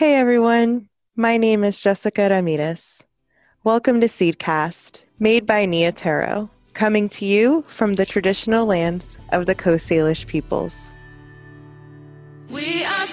Hey everyone, my name is Jessica Ramirez. Welcome to Seedcast, made by Nia Tero, coming to you from the traditional lands of the Coast Salish peoples. We are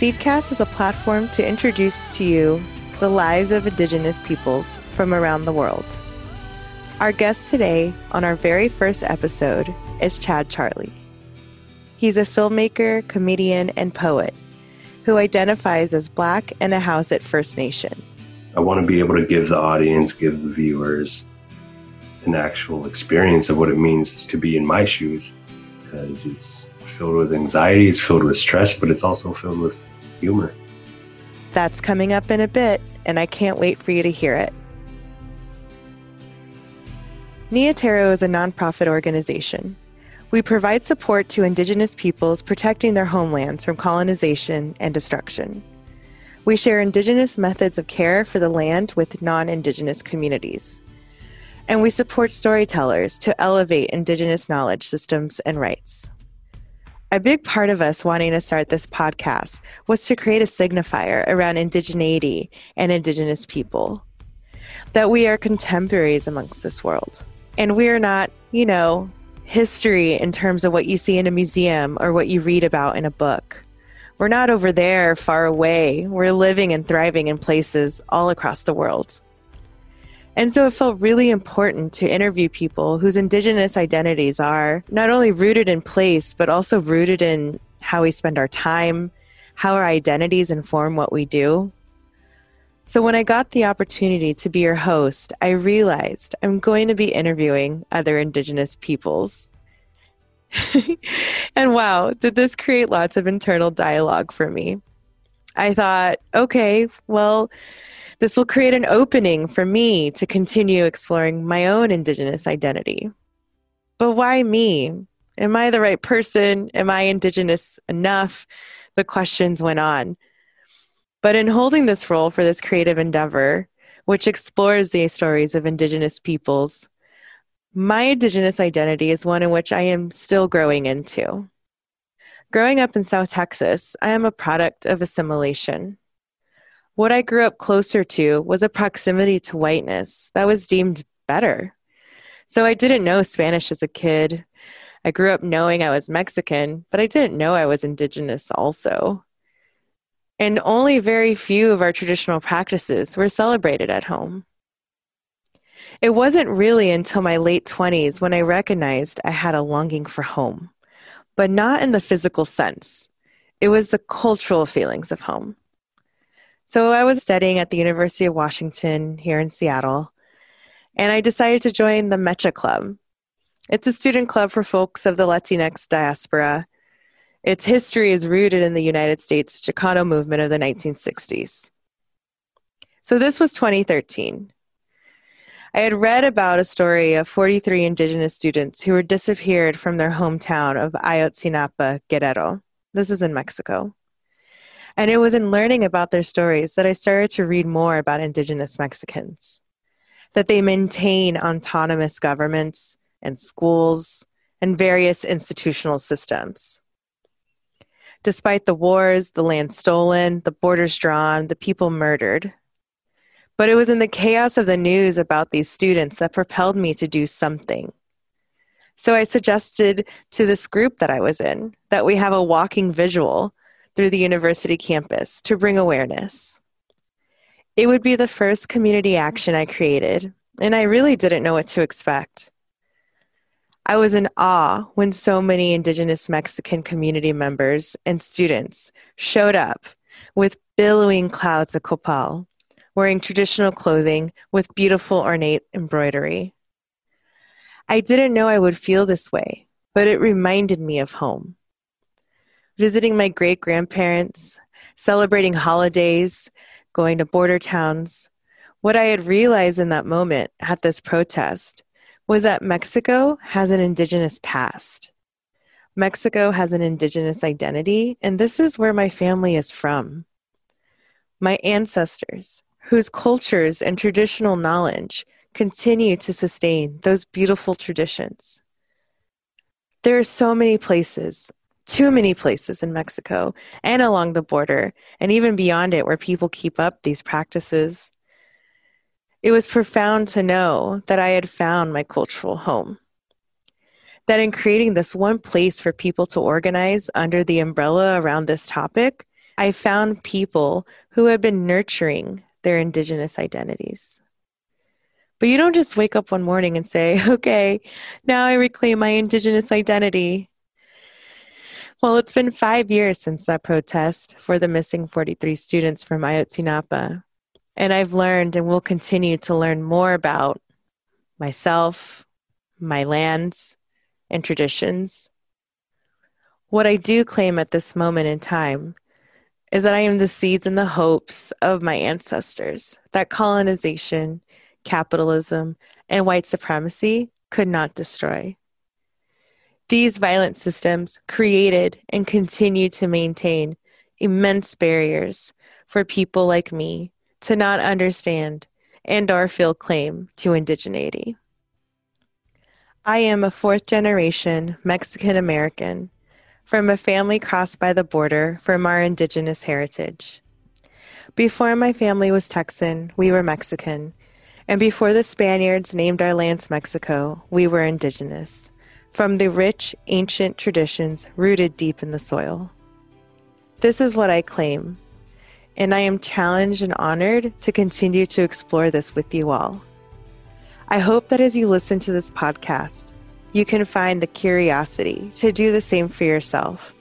Seedcast is a platform to introduce to you the lives of Indigenous peoples from around the world. Our guest today on our very first episode is Chad Charlie. He's a filmmaker, comedian, and poet who identifies as Black and Ahousaht First Nation. I want to be able to give the audience, give the viewers an actual experience of what it means to be in my shoes because it's filled with anxiety, it's filled with stress, but it's also filled with humor. That's coming up in a bit, and I can't wait for you to hear it. Nia Tero is a nonprofit organization. We provide support to Indigenous peoples protecting their homelands from colonization and destruction. We share Indigenous methods of care for the land with non Indigenous communities. And we support storytellers to elevate Indigenous knowledge systems and rights. A big part of us wanting to start this podcast was to create a signifier around indigeneity and Indigenous people. That we are contemporaries amongst this world. And we are not, you know, history in terms of what you see in a museum or what you read about in a book. We're not over there far away. We're living and thriving in places all across the world. And so it felt really important to interview people whose Indigenous identities are not only rooted in place, but also rooted in how we spend our time, how our identities inform what we do. So when I got the opportunity to be your host, I realized I'm going to be interviewing other Indigenous peoples. and wow, did this create lots of internal dialogue for me. I thought, okay, well, this will create an opening for me to continue exploring my own Indigenous identity. But why me? Am I the right person? Am I Indigenous enough? The questions went on. But in holding this role for this creative endeavor, which explores the stories of Indigenous peoples, my Indigenous identity is one in which I am still growing into. Growing up in South Texas, I am a product of assimilation. What I grew up closer to was a proximity to whiteness that was deemed better. So I didn't know Spanish as a kid. I grew up knowing I was Mexican, but I didn't know I was Indigenous also. And only very few of our traditional practices were celebrated at home. It wasn't really until my late 20s when I recognized I had a longing for home, but not in the physical sense. It was the cultural feelings of home. So I was studying at the University of Washington here in Seattle, and I decided to join the MEChA Club. It's a student club for folks of the Latinx diaspora. Its history is rooted in the United States Chicano movement of the 1960s. So this was 2013. I had read about a story of 43 indigenous students who were disappeared from their hometown of Ayotzinapa, Guerrero. This is in Mexico. And it was in learning about their stories that I started to read more about indigenous Mexicans, that they maintain autonomous governments and schools and various institutional systems. Despite the wars, the land stolen, the borders drawn, the people murdered, but it was in the chaos of the news about these students that propelled me to do something. So I suggested to this group that I was in that we have a walking visual through the university campus to bring awareness. It would be the first community action I created, and I really didn't know what to expect. I was in awe when so many Indigenous Mexican community members and students showed up with billowing clouds of copal wearing traditional clothing with beautiful ornate embroidery. I didn't know I would feel this way, but it reminded me of home. Visiting my great grandparents, celebrating holidays, going to border towns, what I had realized in that moment at this protest was that Mexico has an indigenous past. Mexico has an indigenous identity, and this is where my family is from. My ancestors, whose cultures and traditional knowledge continue to sustain those beautiful traditions. There are so many places, too many places in Mexico and along the border, and even beyond it, where people keep up these practices. It was profound to know that I had found my cultural home. That in creating this one place for people to organize under the umbrella around this topic, I found people who had been nurturing their Indigenous identities. But you don't just wake up one morning and say, okay, now I reclaim my Indigenous identity. Well, it's been five years since that protest for the missing 43 students from Ayotzinapa. And I've learned and will continue to learn more about myself, my lands, and traditions. What I do claim at this moment in time is that I am the seeds and the hopes of my ancestors, that colonization, capitalism, and white supremacy could not destroy. These violent systems created and continue to maintain immense barriers for people like me to not understand and or feel claim to indigeneity. I am a fourth generation Mexican American from a family crossed by the border from our indigenous heritage. Before my family was Texan, we were Mexican, and before the Spaniards named our lands Mexico, we were indigenous, from the rich, ancient traditions rooted deep in the soil. This is what I claim and I am challenged and honored to continue to explore this with you all. I hope that as you listen to this podcast, you can find the curiosity to do the same for yourself,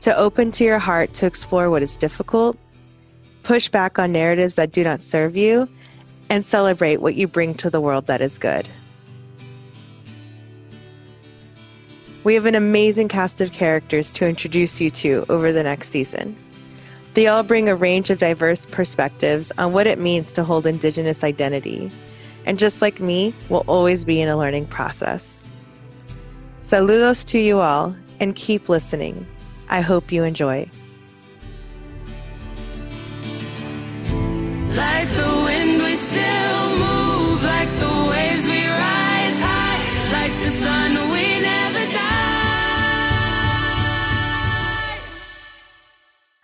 to open to your heart to explore what is difficult, push back on narratives that do not serve you, and celebrate what you bring to the world that is good. We have an amazing cast of characters to introduce you to over the next season. They all bring a range of diverse perspectives on what it means to hold Indigenous identity. And just like me, will always be in a learning process. Saludos to you all and keep listening. I hope you enjoy. Like the wind, we still move. Like the waves,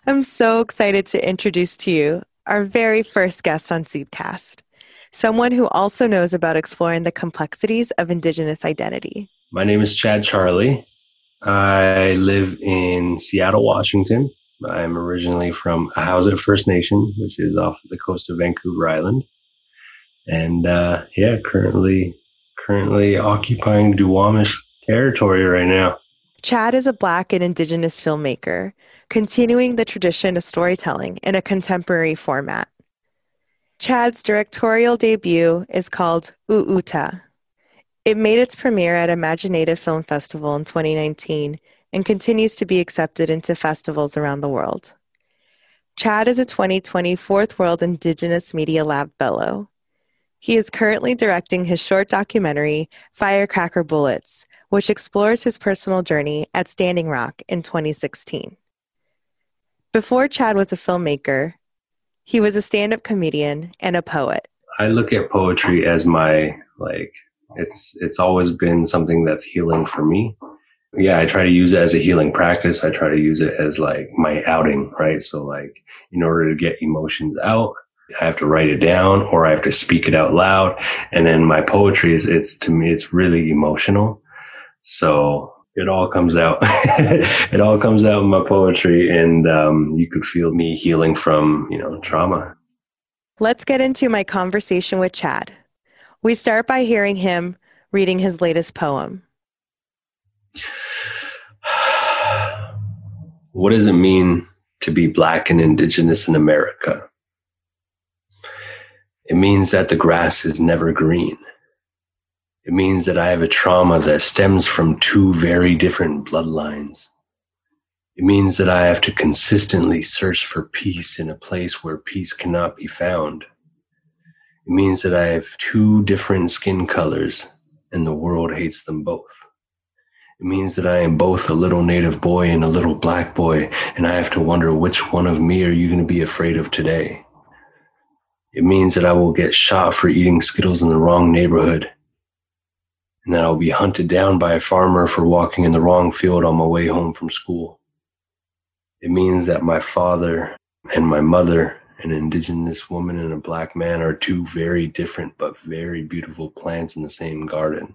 I'm so excited to introduce to you our very first guest on Seedcast, someone who also knows about exploring the complexities of Indigenous identity. My name is Chad Charlie. I live in Seattle, Washington. I'm originally from Ahousaht First Nation, which is off the coast of Vancouver Island. And uh, yeah, currently currently occupying Duwamish territory right now. Chad is a Black and Indigenous filmmaker, continuing the tradition of storytelling in a contemporary format. Chad's directorial debut is called Uuta. It made its premiere at imagineNATIVE Film Festival in 2019 and continues to be accepted into festivals around the world. Chad is a 2020 Fourth World Indigenous Media Lab Fellow. He is currently directing his short documentary, Firecracker Bullets, which explores his personal journey at Standing Rock in 2016. Before Chad was a filmmaker, he was a stand up comedian and a poet. I look at poetry as my like it's it's always been something that's healing for me. Yeah, I try to use it as a healing practice. I try to use it as like my outing, right? So like in order to get emotions out, I have to write it down or I have to speak it out loud. And then my poetry is it's to me it's really emotional. So it all comes out. it all comes out in my poetry and um, you could feel me healing from, you know, trauma. Let's get into my conversation with Chad. We start by hearing him reading his latest poem. what does it mean to be black and indigenous in America? It means that the grass is never green. It means that I have a trauma that stems from two very different bloodlines. It means that I have to consistently search for peace in a place where peace cannot be found. It means that I have two different skin colors and the world hates them both. It means that I am both a little native boy and a little black boy, and I have to wonder which one of me are you going to be afraid of today? It means that I will get shot for eating Skittles in the wrong neighborhood, and that I'll be hunted down by a farmer for walking in the wrong field on my way home from school. It means that my father and my mother, an indigenous woman and a black man, are two very different but very beautiful plants in the same garden.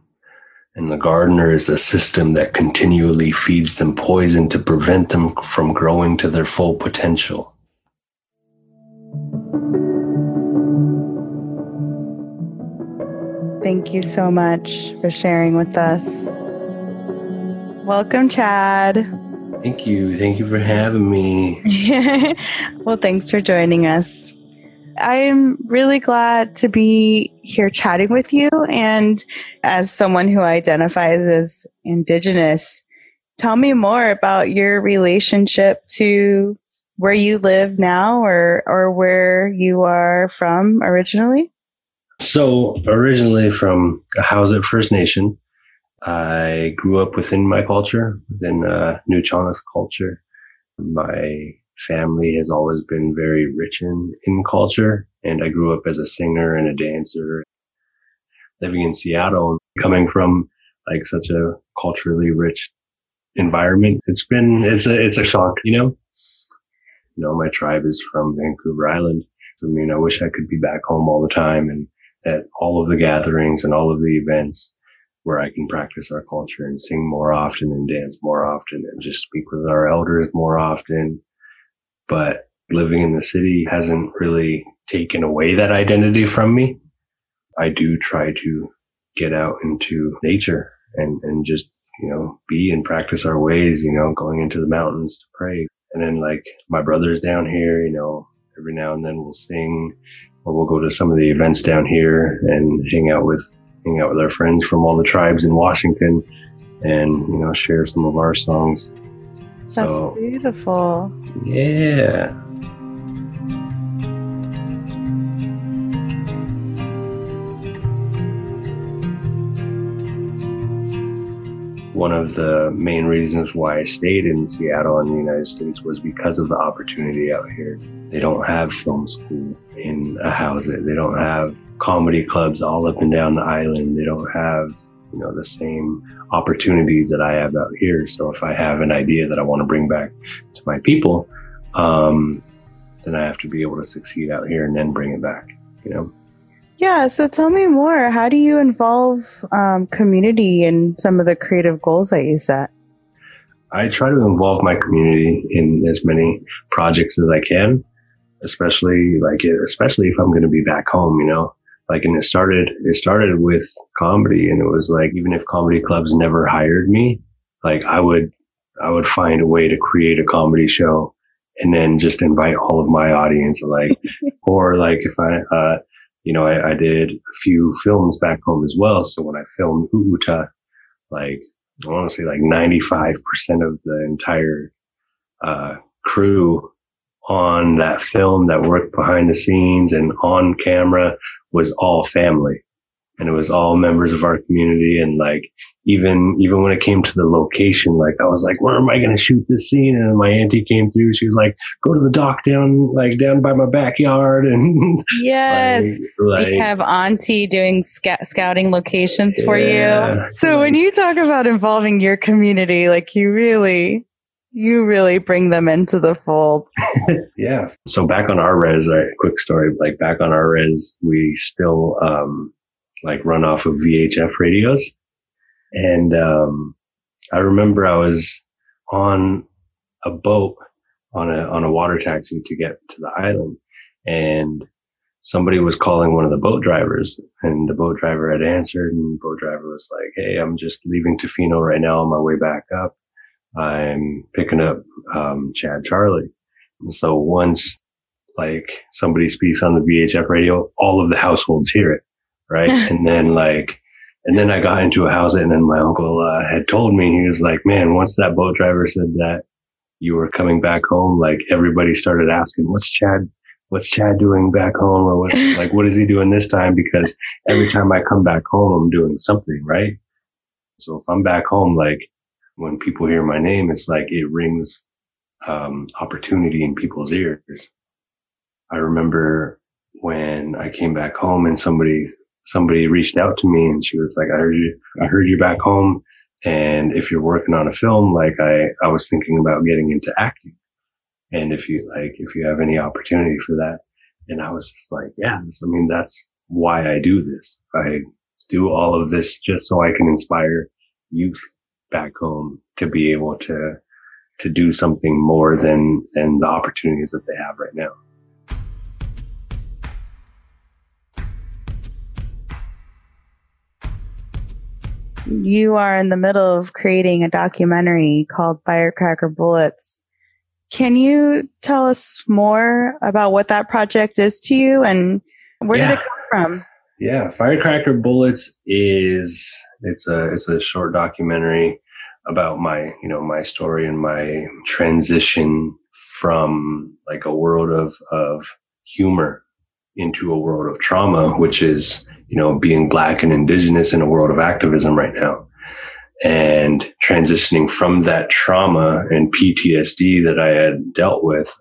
And the gardener is a system that continually feeds them poison to prevent them from growing to their full potential. Thank you so much for sharing with us. Welcome, Chad. Thank you. Thank you for having me. well, thanks for joining us. I'm really glad to be here chatting with you. And as someone who identifies as Indigenous, tell me more about your relationship to where you live now or, or where you are from originally. So, originally from Ahousaht First Nation, I grew up within my culture, within uh, Nuu-Chah-Nulth culture. My family has always been very rich in, in culture. And I grew up as a singer and a dancer. Living in Seattle, coming from like such a culturally rich environment, it's been, it's a, it's a shock, you know? You know, my tribe is from Vancouver Island. I mean, I wish I could be back home all the time and at all of the gatherings and all of the events where I can practice our culture and sing more often and dance more often and just speak with our elders more often but living in the city hasn't really taken away that identity from me. I do try to get out into nature and, and just, you know, be and practice our ways, you know, going into the mountains to pray. And then like my brother's down here, you know, every now and then we'll sing or we'll go to some of the events down here and hang out with, hang out with our friends from all the tribes in Washington and, you know, share some of our songs. That's so, beautiful. Yeah. One of the main reasons why I stayed in Seattle in the United States was because of the opportunity out here. They don't have film school in Ahousaht. They don't have comedy clubs all up and down the island. They don't have you know, the same opportunities that I have out here. So if I have an idea that I want to bring back to my people, um, then I have to be able to succeed out here and then bring it back, you know? Yeah. So tell me more. How do you involve um, community in some of the creative goals that you set? I try to involve my community in as many projects as I can, especially like, especially if I'm going to be back home, you know, like and it started it started with comedy and it was like even if comedy clubs never hired me like i would i would find a way to create a comedy show and then just invite all of my audience like or like if i uh you know I, I did a few films back home as well. So when i filmed Uta, like i want to say like 95% of the entire uh crew on that film that worked behind the scenes and on camera was all family and it was all members of our community. And like even even when it came to the location like i was like where am i going to shoot this scene? And my auntie came through. She was like go to the dock down like down by my backyard. And yes. Like, like, have auntie doing sc- scouting locations for yeah, you so when you talk about involving your community like you really you really bring them into the fold. yeah. So back on our res, a quick story, like back on our res, we still, um, like run off of VHF radios. And, um, I remember I was on a boat on a, on a water taxi to get to the island and somebody was calling one of the boat drivers and the boat driver had answered and boat driver was like, Hey, I'm just leaving Tofino right now on my way back up I'm picking up um, Chad Charlie. And so once like somebody speaks on the VHF radio, all of the households hear it, right? and then like, and then I got into a house and then my uncle uh, had told me, he was like, man, once that boat driver said that you were coming back home, like everybody started asking, what's Chad, what's Chad doing back home or what's like, what is he doing this time? Because every time I come back home, I'm doing something, right? So if I'm back home, like when people hear my name, it's like it rings, um, opportunity in people's ears. I remember when I came back home and somebody, somebody reached out to me and she was like, I heard you, I heard you back home. And if you're working on a film, like I, I was thinking about getting into acting. And if you like, if you have any opportunity for that. And I was just like, yeah, I mean, that's why I do this. I do all of this just so I can inspire youth back home to be able to, to do something more than, than the opportunities that they have right now. You are in the middle of creating a documentary called Firecracker Bullets. Can you tell us more about what that project is to you and where Yeah. did it come from? Yeah, Firecracker Bullets is it's a it's a short documentary about my you know my story and my transition from like a world of of humor into a world of trauma, which is you know being black and indigenous in a world of activism right now, and transitioning from that trauma and PTSD that I had dealt with.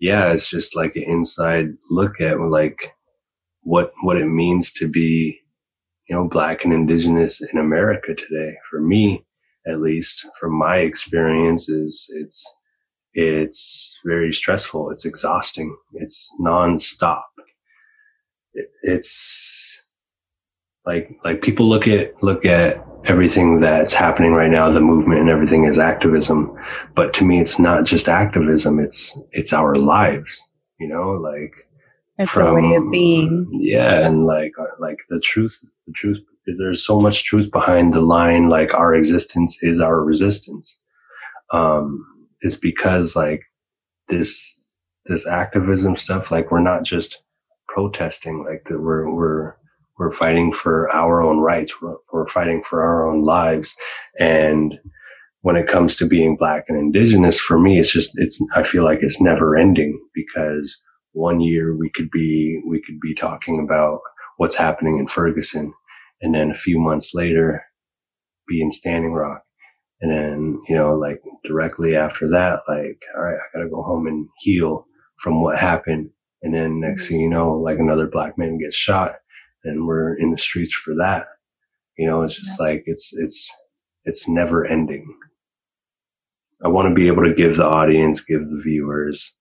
Yeah, it's just like an inside look at like what what it means to be you know black and indigenous in america today. For me at least from my experiences it's it's very stressful. It's exhausting. It's nonstop it's like like people look at look at everything that's happening right now the movement and everything is activism but to me it's not just activism it's it's our lives you know like It's a way of being. Yeah, and like uh, like the truth, the truth. There's so much truth behind the line. Like our existence is our resistance. Um, is because like this this activism stuff. Like we're not just protesting. Like that we're we're we're fighting for our own rights. We're, we're fighting for our own lives. And when it comes to being black and indigenous, for me, it's just it's. I feel like it's never ending because one year we could be we could be talking about what's happening in Ferguson, and then a few months later, be in Standing Rock, and then you know like directly after that, like all right, I gotta go home and heal from what happened, and then next thing you know, like another black man gets shot, and we're in the streets for that. You know, it's just like it's it's it's never ending. I want to be able to give the audience, give the viewers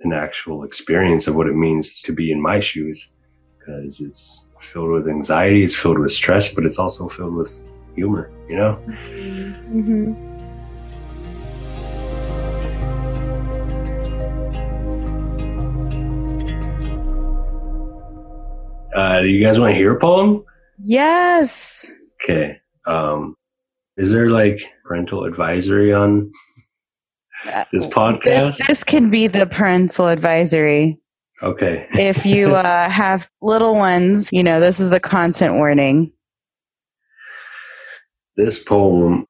an actual experience of what it means to be in my shoes because it's filled with anxiety, it's filled with stress, but it's also filled with humor, you know? hmm Uh, do you guys want to hear a poem? Yes. Okay. Um, is there like parental advisory on this podcast? This, this can be the parental advisory. okay. If you uh, have little ones, you know, this is the content warning. This poem,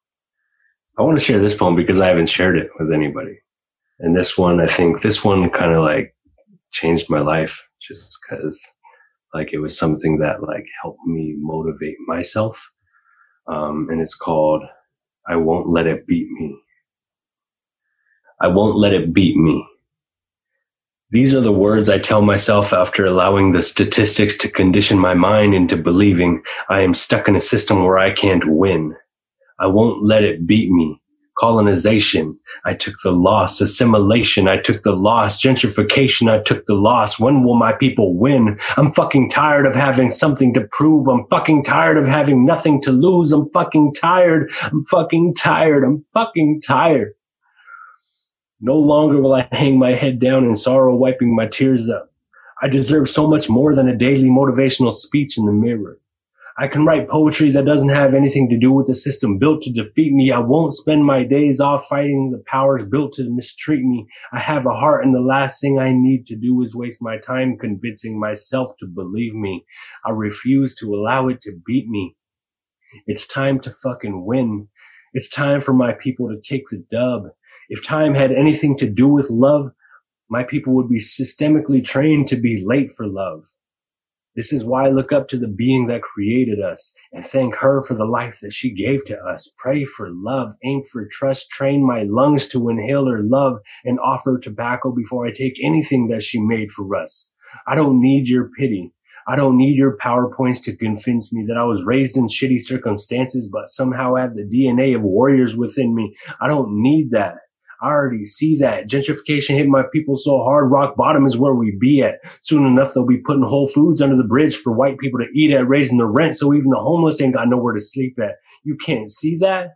I want to share this poem because I haven't shared it with anybody. And this one, I think this one kind of like changed my life just because like it was something that like helped me motivate myself. Um, and it's called I Won't Let It Beat Me. I won't let it beat me. These are the words I tell myself after allowing the statistics to condition my mind into believing I am stuck in a system where I can't win. I won't let it beat me. Colonization. I took the loss. Assimilation. I took the loss. Gentrification. I took the loss. When will my people win? I'm fucking tired of having something to prove. I'm fucking tired of having nothing to lose. I'm fucking tired. I'm fucking tired. I'm fucking tired. No longer will I hang my head down in sorrow, wiping my tears up. I deserve so much more than a daily motivational speech in the mirror. I can write poetry that doesn't have anything to do with the system built to defeat me. I won't spend my days off fighting the powers built to mistreat me. I have a heart and the last thing I need to do is waste my time convincing myself to believe me. I refuse to allow it to beat me. It's time to fucking win. It's time for my people to take the dub. If time had anything to do with love, my people would be systemically trained to be late for love. This is why I look up to the being that created us and thank her for the life that she gave to us. Pray for love, aim for trust, train my lungs to inhale her love and offer tobacco before I take anything that she made for us. I don't need your pity. I don't need your PowerPoints to convince me that I was raised in shitty circumstances, but somehow have the DNA of warriors within me. I don't need that. I already see that. Gentrification hit my people so hard, rock bottom is where we be at. Soon enough, they'll be putting Whole Foods under the bridge for white people to eat at, raising the rent so even the homeless ain't got nowhere to sleep at. You can't see that?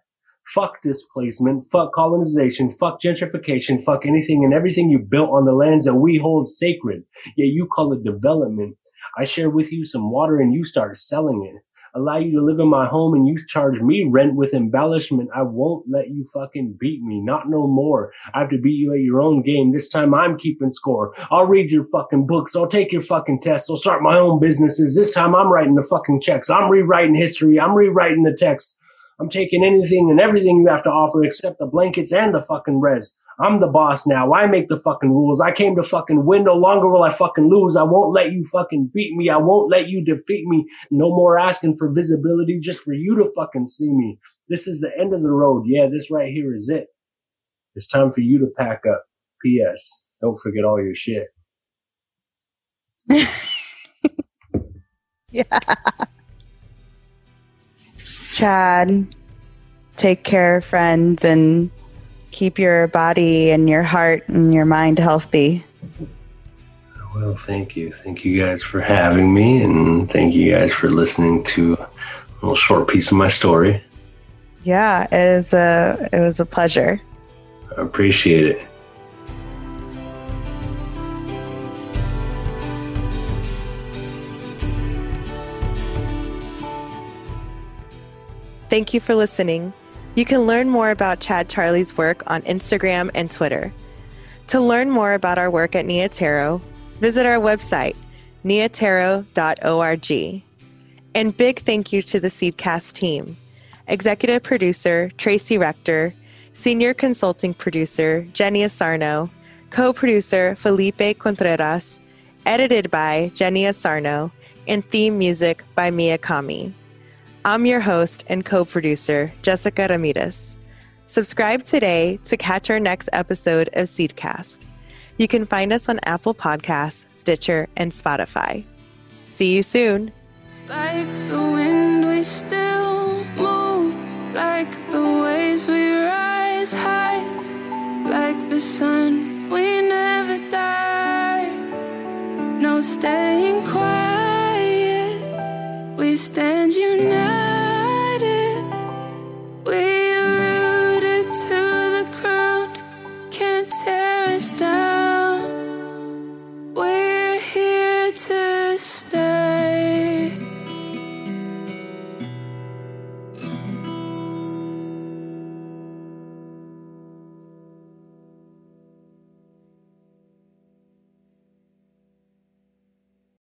Fuck displacement, fuck colonization, fuck gentrification, fuck anything and everything you built on the lands that we hold sacred. Yet you call it development. I share with you some water and you start selling it allow you to live in my home and you charge me rent with embellishment, I won't let you fucking beat me. Not no more. I have to beat you at your own game. This time I'm keeping score. I'll read your fucking books. I'll take your fucking tests. I'll start my own businesses. This time I'm writing the fucking checks. I'm rewriting history. I'm rewriting the text. I'm taking anything and everything you have to offer except the blankets and the fucking res. I'm the boss now. I make the fucking rules. I came to fucking win. No longer will I fucking lose. I won't let you fucking beat me. I won't let you defeat me. No more asking for visibility just for you to fucking see me. This is the end of the road. Yeah, this right here is it. It's time for you to pack up. P.S. Don't forget all your shit. yeah. Chad, take care, friends, and keep your body and your heart and your mind healthy. Well, thank you. Thank you guys for having me, and thank you guys for listening to a little short piece of my story. Yeah, it was a it was a pleasure. I appreciate it. Thank you for listening. You can learn more about Chad Charlie's work on Instagram and Twitter. To learn more about our work at Nia visit our website, niatero.org. And big thank you to the Seedcast team executive producer Tracy Rector, senior consulting producer Jenny Asarnow, co producer Felipe Contreras, edited by Jenny Asarnow, and theme music by Mia Kami. I'm your host and co producer, Jessica Ramirez. Subscribe today to catch our next episode of Seedcast. You can find us on Apple Podcasts, Stitcher, and Spotify. See you soon. Like the wind, we still move. Like the waves, we rise high. Like the sun, we never die. No staying quiet, we stand united.